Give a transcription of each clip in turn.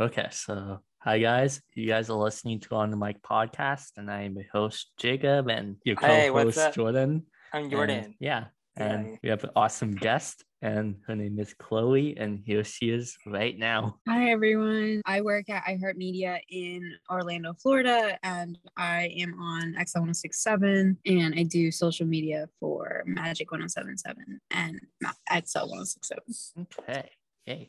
Okay, so hi guys. You guys are listening to On the Mic podcast, and I am your host Jacob and your co-host up? Jordan. I'm And, Jordan. yeah, and Yeah. we have an awesome guest, and her name is Chloe, and here she is right now. Hi, everyone. I work at iHeartMedia in Orlando, Florida, and I am on XL 1067 and I do social media for Magic 1077 and Ma- XL 1067. Okay, okay.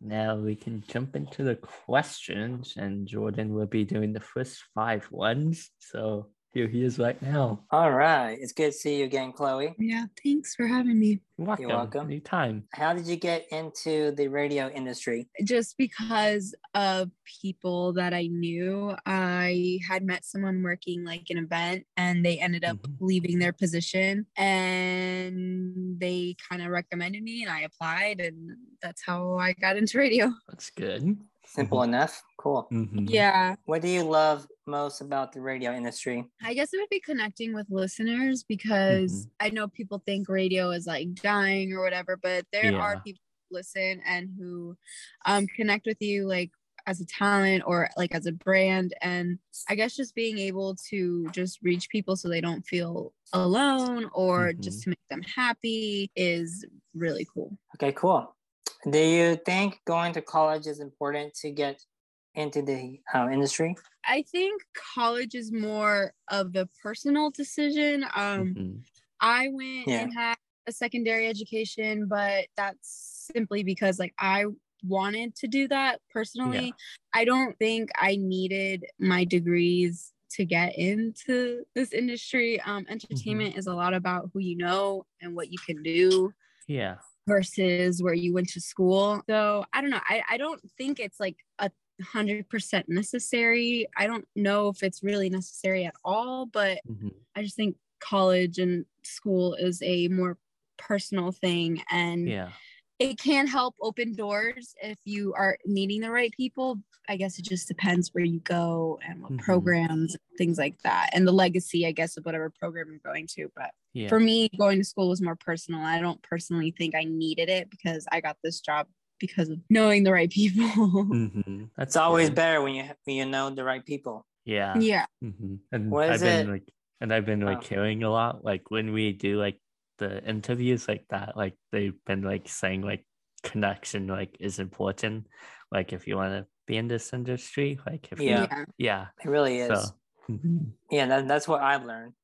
Now we can jump into the questions, and Jordan will be doing the first five ones. So here he is right now. All right. It's good to see you again, Chloe. Yeah, thanks for having me. You're welcome. welcome. Anytime. How did you get into the radio industry? Just because of people that I knew, I had met someone working like an event and they ended up Mhm. leaving their position and they kind of recommended me and I applied and that's how I got into radio. That's good. Simple enough. Cool. Mhm. Yeah. What do you love most about the radio industry? I guess it would be connecting with listeners because Mm-hmm. I know people think radio is like dying or whatever, but there Yeah. are people who listen and who um, connect with you like as a talent or like as a brand. And I guess just being able to just reach people so they don't feel alone or Mhm. just to make them happy is really cool. Okay, cool. Do you think going to college is important to get into the uh, industry? I think college is more of the personal decision. Um, Mhm. I went Yeah. and had a secondary education, but that's simply because like I wanted to do that personally. I don't think I needed my degrees to get into this industry. Um, entertainment is a lot about who you know and what you can do Yeah. versus where you went to school. So I don't know. I, I don't think it's like a hundred percent necessary. I don't know if it's really necessary at all, but Mhm. I just think college and school is a more personal thing and Yeah. it can help open doors if you are meeting the right people. I guess it just depends where you go and what Mhm. programs, things like that, and the legacy, I guess, of whatever program you're going to. But Yeah. for me, going to school was more personal. I don't personally think I needed it because I got this job because of knowing the right people. Mhm. That's always good. better when you when you know the right people. Yeah. yeah. hmm And What I've is been it- like, and I've been like Oh. hearing a lot, like when we do like the interviews like that, like they've been like saying like connection like is important. Like if you want to be in this industry, like if Yeah. Yeah. yeah. It really is. So mhm, Yeah, that, that's what I've learned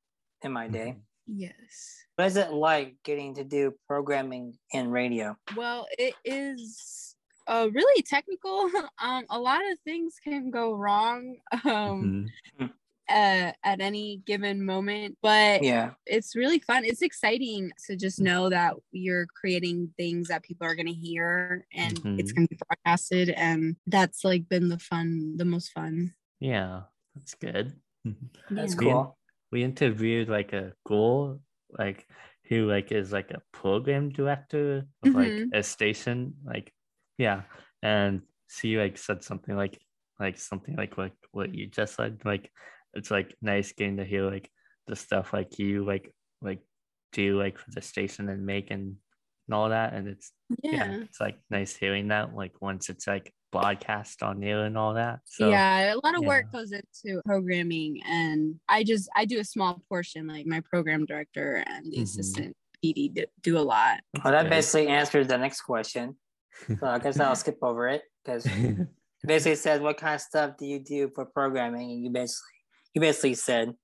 in my day. Yes. What is it like getting to do programming in radio? Well, it is uh, really technical. Um, a lot of things can go wrong um, Mhm. uh, at any given moment, but Yeah. it's really fun. It's exciting to just know that you're creating things that people are going to hear and it's Mhm. going to be broadcasted. And that's like been the fun, the most fun. Yeah, that's good. That's Yeah. We in- cool. We interviewed like a girl like who like is like a program director of like Mhm. a station like yeah and she like said something like like something like what what you just said like it's like nice getting to hear like the stuff like you like like do like for the station and make and, and all that and it's yeah. Yeah. it's like nice hearing that like once it's like broadcast on air and all that so yeah, a lot of work goes into programming, and I just I do a small portion. Like my program director and the Mhm. assistant PD do, do a lot. Well, that good. basically answers the next question. So I guess I'll skip over it because basically says what kind of stuff do you do for programming, and you basically you basically said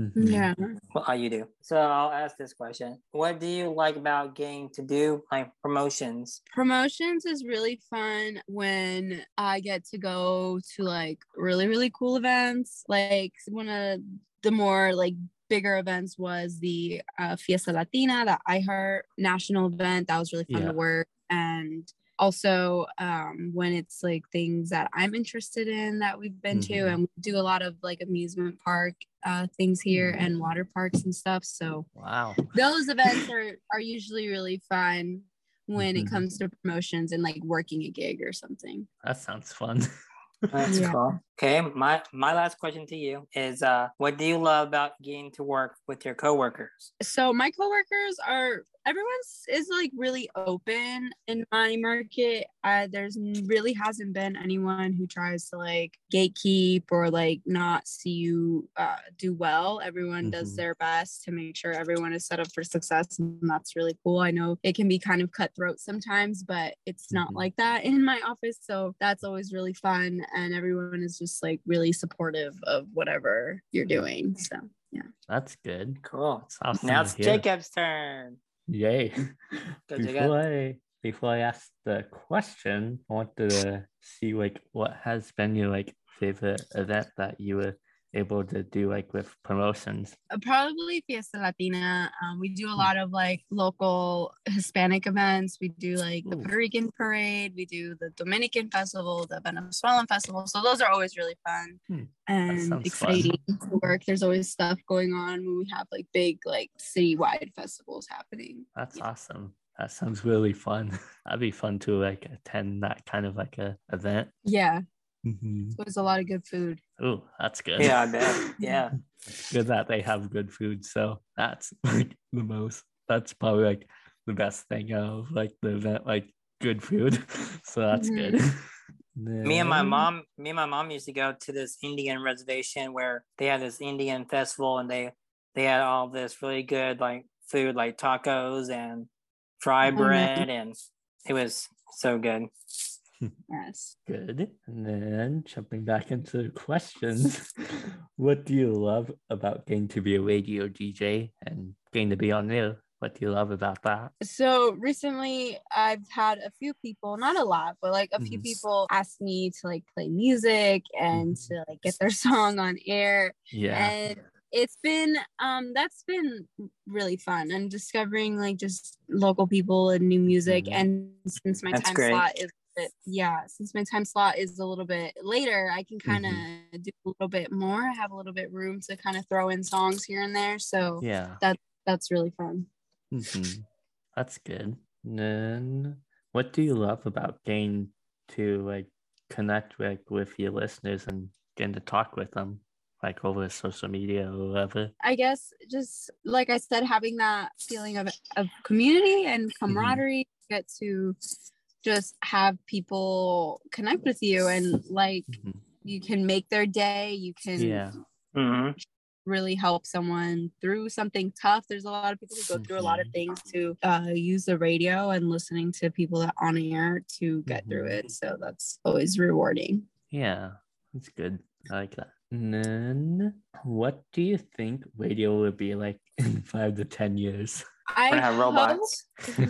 Mhm. Yeah. what all you do. So I'll ask this question: What do you like about getting to do like promotions? Promotions is really fun when I get to go to like really, really cool events. Like one of the more like bigger events was the uh, Fiesta Latina, the iHeart national event. That was really fun Yeah. to work. And also um, when it's like things that I'm interested in that we've been to, Mhm. and we do a lot of like amusement park uh, things here Mhm. and water parks and stuff. So wow those events are are usually really fun when Mhm. it comes to promotions and like working a gig or something. that sounds fun That's Yeah. cool. Okay, my my last question to you is: uh, What do you love about getting to work with your coworkers? So my coworkers are everyone's is like really open in my market. Uh, there's really hasn't been anyone who tries to like gatekeep or like not see you uh, do well. Everyone does Mhm. their best to make sure everyone is set up for success, and that's really cool. I know it can be kind of cutthroat sometimes, but it's not Mhm. like that in my office. So that's always really fun, and everyone is just like really supportive of whatever you're doing. So yeah. That's good. Cool. That's awesome. Now it's hear. Jacob's turn. Yay. Before I before I ask the question, I wanted to see like what has been your like favorite event that you were able to do like with promotions. Uh, probably Fiesta Latina. Um, we Hmm. do a lot of like local Hispanic events. We do like the. Puerto Rican parade. We do the Dominican festival, the Venezuelan festival. So those are always really fun Hmm. and sounds fun. exciting to work. There's always stuff going on when we have like big like citywide festivals happening. That's Yeah. awesome. That sounds really fun. That'd be fun to like attend that kind of like a event. Yeah, Mm-hmm. there's a lot of good food. Oh, that's good. Yeah, I bet. Yeah. good that they have good food. So that's like the most. That's probably like the best thing of like the event, like good food. So that's good. Me and my mom, me and my mom used to go to this Indian reservation where they had this Indian festival and they they had all this really good like food like tacos and fry nice. bread and it was so good. Yes. Good. And then jumping back into questions, what do you love about getting to be a radio DJ and getting to be on there? What do you love about that? So recently, I've had a few people, not a lot, but like a few Mhm. people ask me to like play music and Mhm. to like get their song on air. Yeah. And it's been um that's been really fun and discovering like just local people and new music. Mhm. And since my That's time great. slot is bit- yeah, since my time slot is a little bit later, I can kind of Mm-hmm. do a little bit more. I have a little bit room to kind of throw in songs here and there. So Yeah. that's really fun. hmm That's good. And then what do you love about getting to like connect with, with your listeners and getting to talk with them like over social media or whatever? I guess just like I said, having that feeling of, of community and Mm-hmm. camaraderie, get to just have people connect with you and like Mhm. you can make their day, you can Yeah. hmm really help someone through something tough. There's a lot of people who go through a lot of things to uh, use the radio and listening to people that on air to get through Mhm. it. So that's always rewarding. Yeah, that's good. I like that. And then what do you think radio will be like in five to ten years? I We're have hope- robots.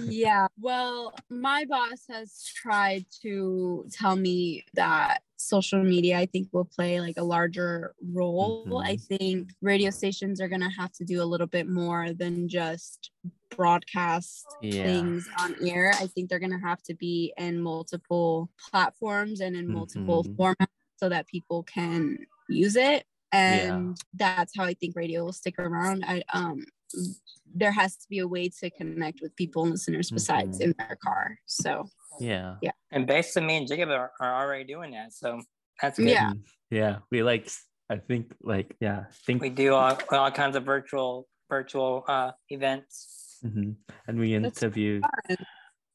yeah. Well, my boss has tried to tell me that social media, I think, will play like a larger role. I think radio stations are going to have to do a little bit more than just broadcast Yeah. things on air. I think they're going to have to be in multiple platforms and in multiple Mhm. formats so that people can use it. And that's how I think radio will stick around. I um there has to be a way to connect with people and listeners besides Mhm. in their car. So Yeah. yeah. And basically, me and Jacob are, are already doing that, so that's good. Yeah. Mhm. Yeah. We like I think like yeah, I think We do all, all kinds of virtual virtual uh, events. Mhm. and we That's interviewed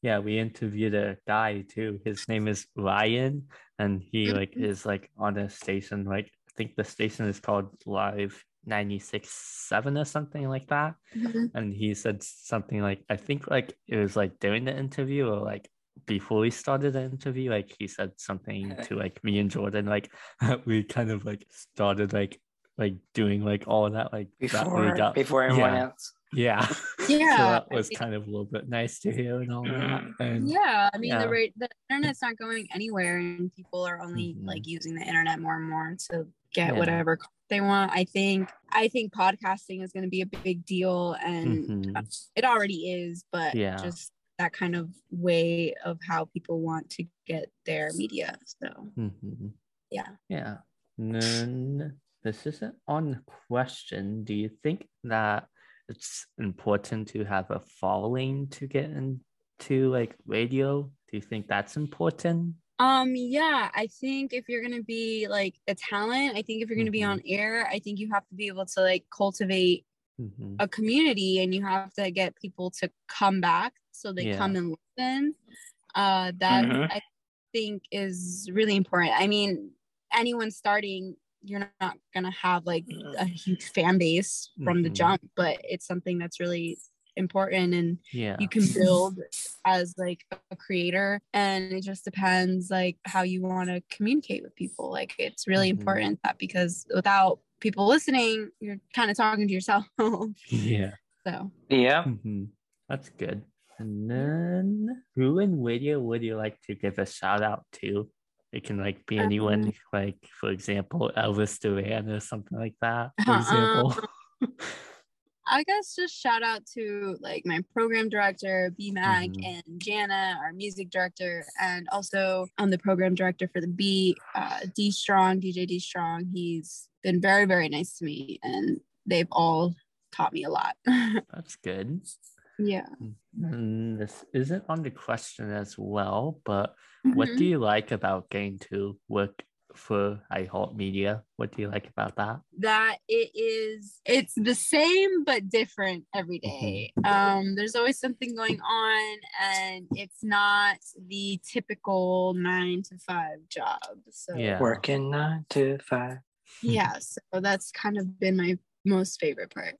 yeah, we interviewed a guy too. His name is Ryan and he like Mhm. is like on a station like I think the station is called Live 96.7 or something like that. Mhm. and he said something like I think like it was like during the interview or like before we started the interview, like he said something to like me and Jordan, like we kind of like started like like doing like all that like that we Before got before everyone yeah. else. Yeah. so Yeah. that I was kind of a little bit nice to hear and all that. Mhm. And yeah i mean Yeah. the rate the internet's not going anywhere and people are only Mhm. like using the internet more and more to get Yeah. whatever they want i think i think podcasting is going to be a big deal and Mhm. it already is but Yeah. just that kind of way of how people want to get their media so Mhm. yeah Yeah. And then this is an on question. Do you think that it's important to have a following to get into like radio? Do you think that's important? Um, yeah, I think if you're gonna be like a talent, I think if you're gonna be Mhm. on air, I think you have to be able to like cultivate Mhm. a community and you have to get people to come back so they Yeah. come and listen uh that Mhm. i think is really important i mean anyone starting you're not gonna have like a huge fan base from the Mhm. jump but it's something that's really important and Yeah. you can build as like a creator and it just depends like how you want to communicate with people like it's really Mhm. important that because without people listening you're kind of talking to yourself Yeah. so Yeah. hmm That's good. And then who in video would you like to give a shout out to? It can like be anyone, Um, like for example, Elvis Duran or something like that. For example. i guess just shout out to like my program director b mag Mhm. and jana our music director and also i'm the program director for the b uh, d strong dj d strong he's been very very nice to me and they've all taught me a lot That's good. Yeah And this isn't on the question as well, but what Mhm. do you like about getting to work for iHeart Media? What do you like about that? that it is it's the same but different every Mm-hmm. um there's always something going on and it's not the typical nine to five job so Yeah. Working nine to five. yeah so that's kind of been my most favorite part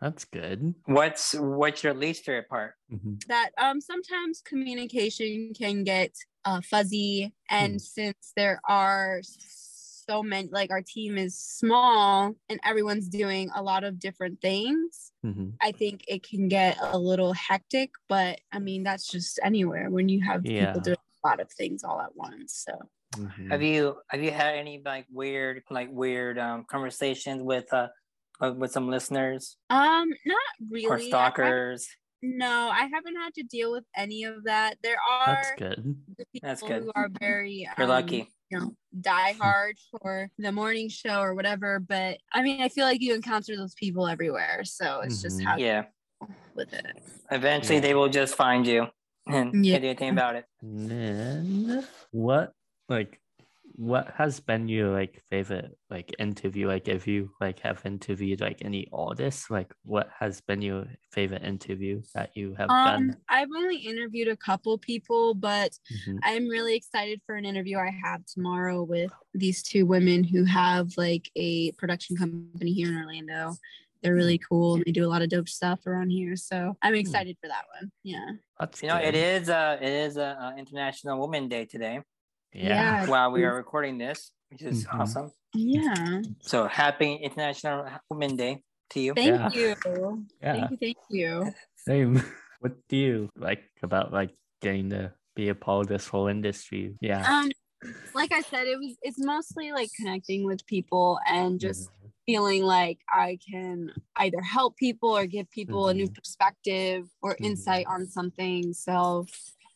That's good. What's what's your least favorite part? Mhm. that um sometimes communication can get uh, fuzzy and Hmm. since there are so many like our team is small and everyone's doing a lot of different things Mhm. I think it can get a little hectic, but I mean that's just anywhere when you have Yeah. people doing a lot of things all at once. So Mhm. Have you have you had any like weird like weird um conversations with uh, with some listeners um not really or I stalkers? no, I haven't had to deal with any of that. There are That's good. the people That's good. who are very You're um, lucky. you know, die hard for the morning show or whatever. But I mean I feel like you encounter those people everywhere. So it's just Mhm. how Yeah. with it. Eventually Yeah. they will just find you and Yeah. can't do anything about it. And then what like what has been your like favorite like interview? Like if you like have interviewed like any artists, like what has been your favorite interview that you have Um, done? I've only interviewed a couple people, but Mhm. I'm really excited for an interview I have tomorrow with these two women who have like a production company here in Orlando. They're really cool and they do a lot of dope stuff around here. So I'm excited for that one. Yeah. That's You know, it good. is uh it is a, uh International Women Day today Yeah. Yeah. while we are recording this, which is Mhm. awesome. Yeah. So happy International Women Day to you. Thank Yeah. you. Yeah. Thank you. Thank you. Same. What do you like about like getting to be a part of this whole industry? Yeah. Um, like I said, it was it's mostly like connecting with people and just Mhm. feeling like I can either help people or give people a new Mhm. perspective or Mhm. insight on something. So,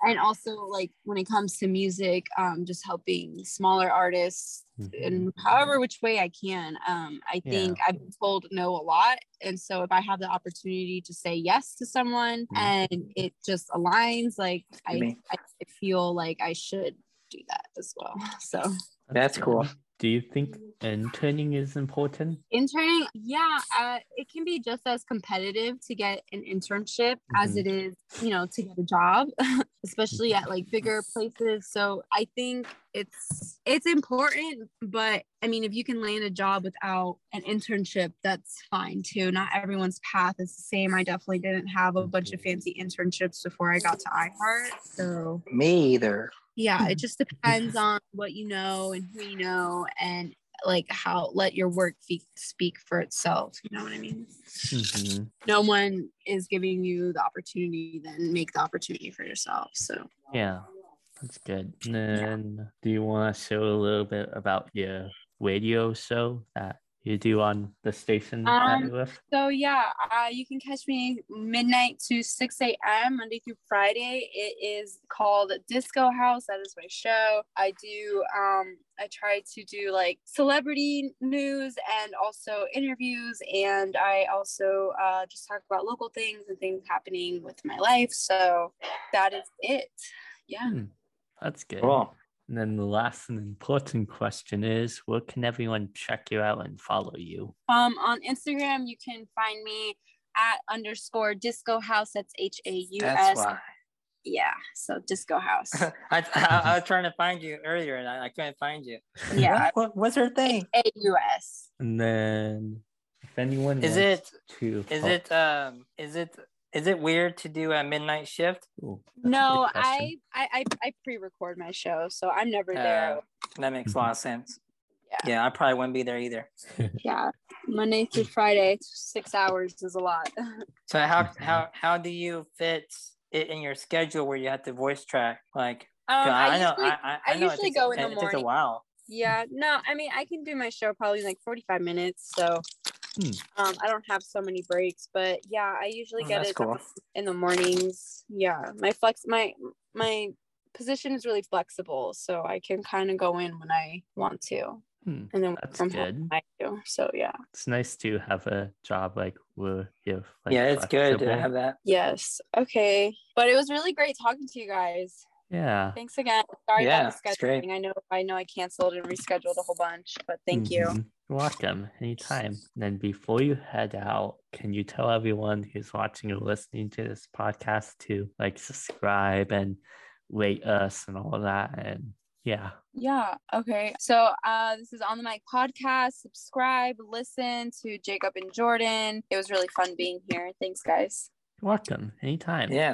and also like when it comes to music, um, just helping smaller artists Mhm. in however which way I can. Um, I think I've been told no a lot, and so if I have the opportunity to say yes to someone Mhm. and it just aligns, like I. I feel like I should do that as well. So. That's cool. Do you think interning is important? interning yeah uh, it can be just as competitive to get an internship as Mhm. it is you know to get a job especially at like bigger places so i think it's it's important but i mean if you can land a job without an internship that's fine too. Not everyone's path is the same. I definitely didn't have a bunch of fancy internships before i got to iheart so Me either. yeah it just depends on what you know and who you know and like how let your work fe- speak for itself you know what i mean? Mhm. no one is giving you the opportunity then make the opportunity for yourself so. Yeah, that's good. And then, do you want to show a little bit about your radio show that you do on the station that Um, so yeah uh, you can catch me midnight to 6 a.m monday through friday. It is called disco haus. That is my show. I do um i try to do like celebrity news and also interviews. And i also uh, just talk about local things and things happening with my life. So that is it. Yeah. Hmm, That's good. Cool. And then the last and important question is where can everyone check you out and follow you? Um, on Instagram, you can find me at underscore disco haus. That's H A U S. That's why. Yeah. So disco haus. I, I, I was trying to find you earlier and I, I couldn't find you. Yeah. What, what- what's her thing? A U S. And then if anyone Is wants it to is fo- it um is it is it weird to do a midnight shift? Ooh, No. I, I I I pre-record my show, so I'm never Uh, there. that makes a lot of sense. Yeah. Yeah, I probably wouldn't be there either. Yeah. Monday through Friday, six hours is a lot. So how Mhm. how how do you fit it in your schedule where you have to voice track? Like Um, 'cause I, I, know usually, I, I, I know it usually takes go in the morning. it takes a morning. while. yeah, no, I mean I can do my show probably in like 45 minutes, so Hmm. um, I don't have so many breaks, but yeah, I usually Oh, get it cool. in the mornings. Yeah, my flex, my my position is really flexible, so I can kind of go in when I want to, Hmm, and then That's from good. home I do. So yeah, It's nice to have a job like where you're like yeah, it's good to have that. yes, okay, but it was really great talking to you guys. Yeah. Thanks again. Sorry Yeah, about the scheduling. I know I know I canceled and rescheduled a whole bunch, but thank you. You're welcome anytime. And then before you head out, can you tell everyone who's watching or listening to this podcast to like subscribe and rate us and all that? And yeah. Yeah. Okay. So uh this is on the mic podcast. Subscribe, listen to Jacob and Jordan. It was really fun being here. Thanks, guys. You're welcome anytime. Yeah.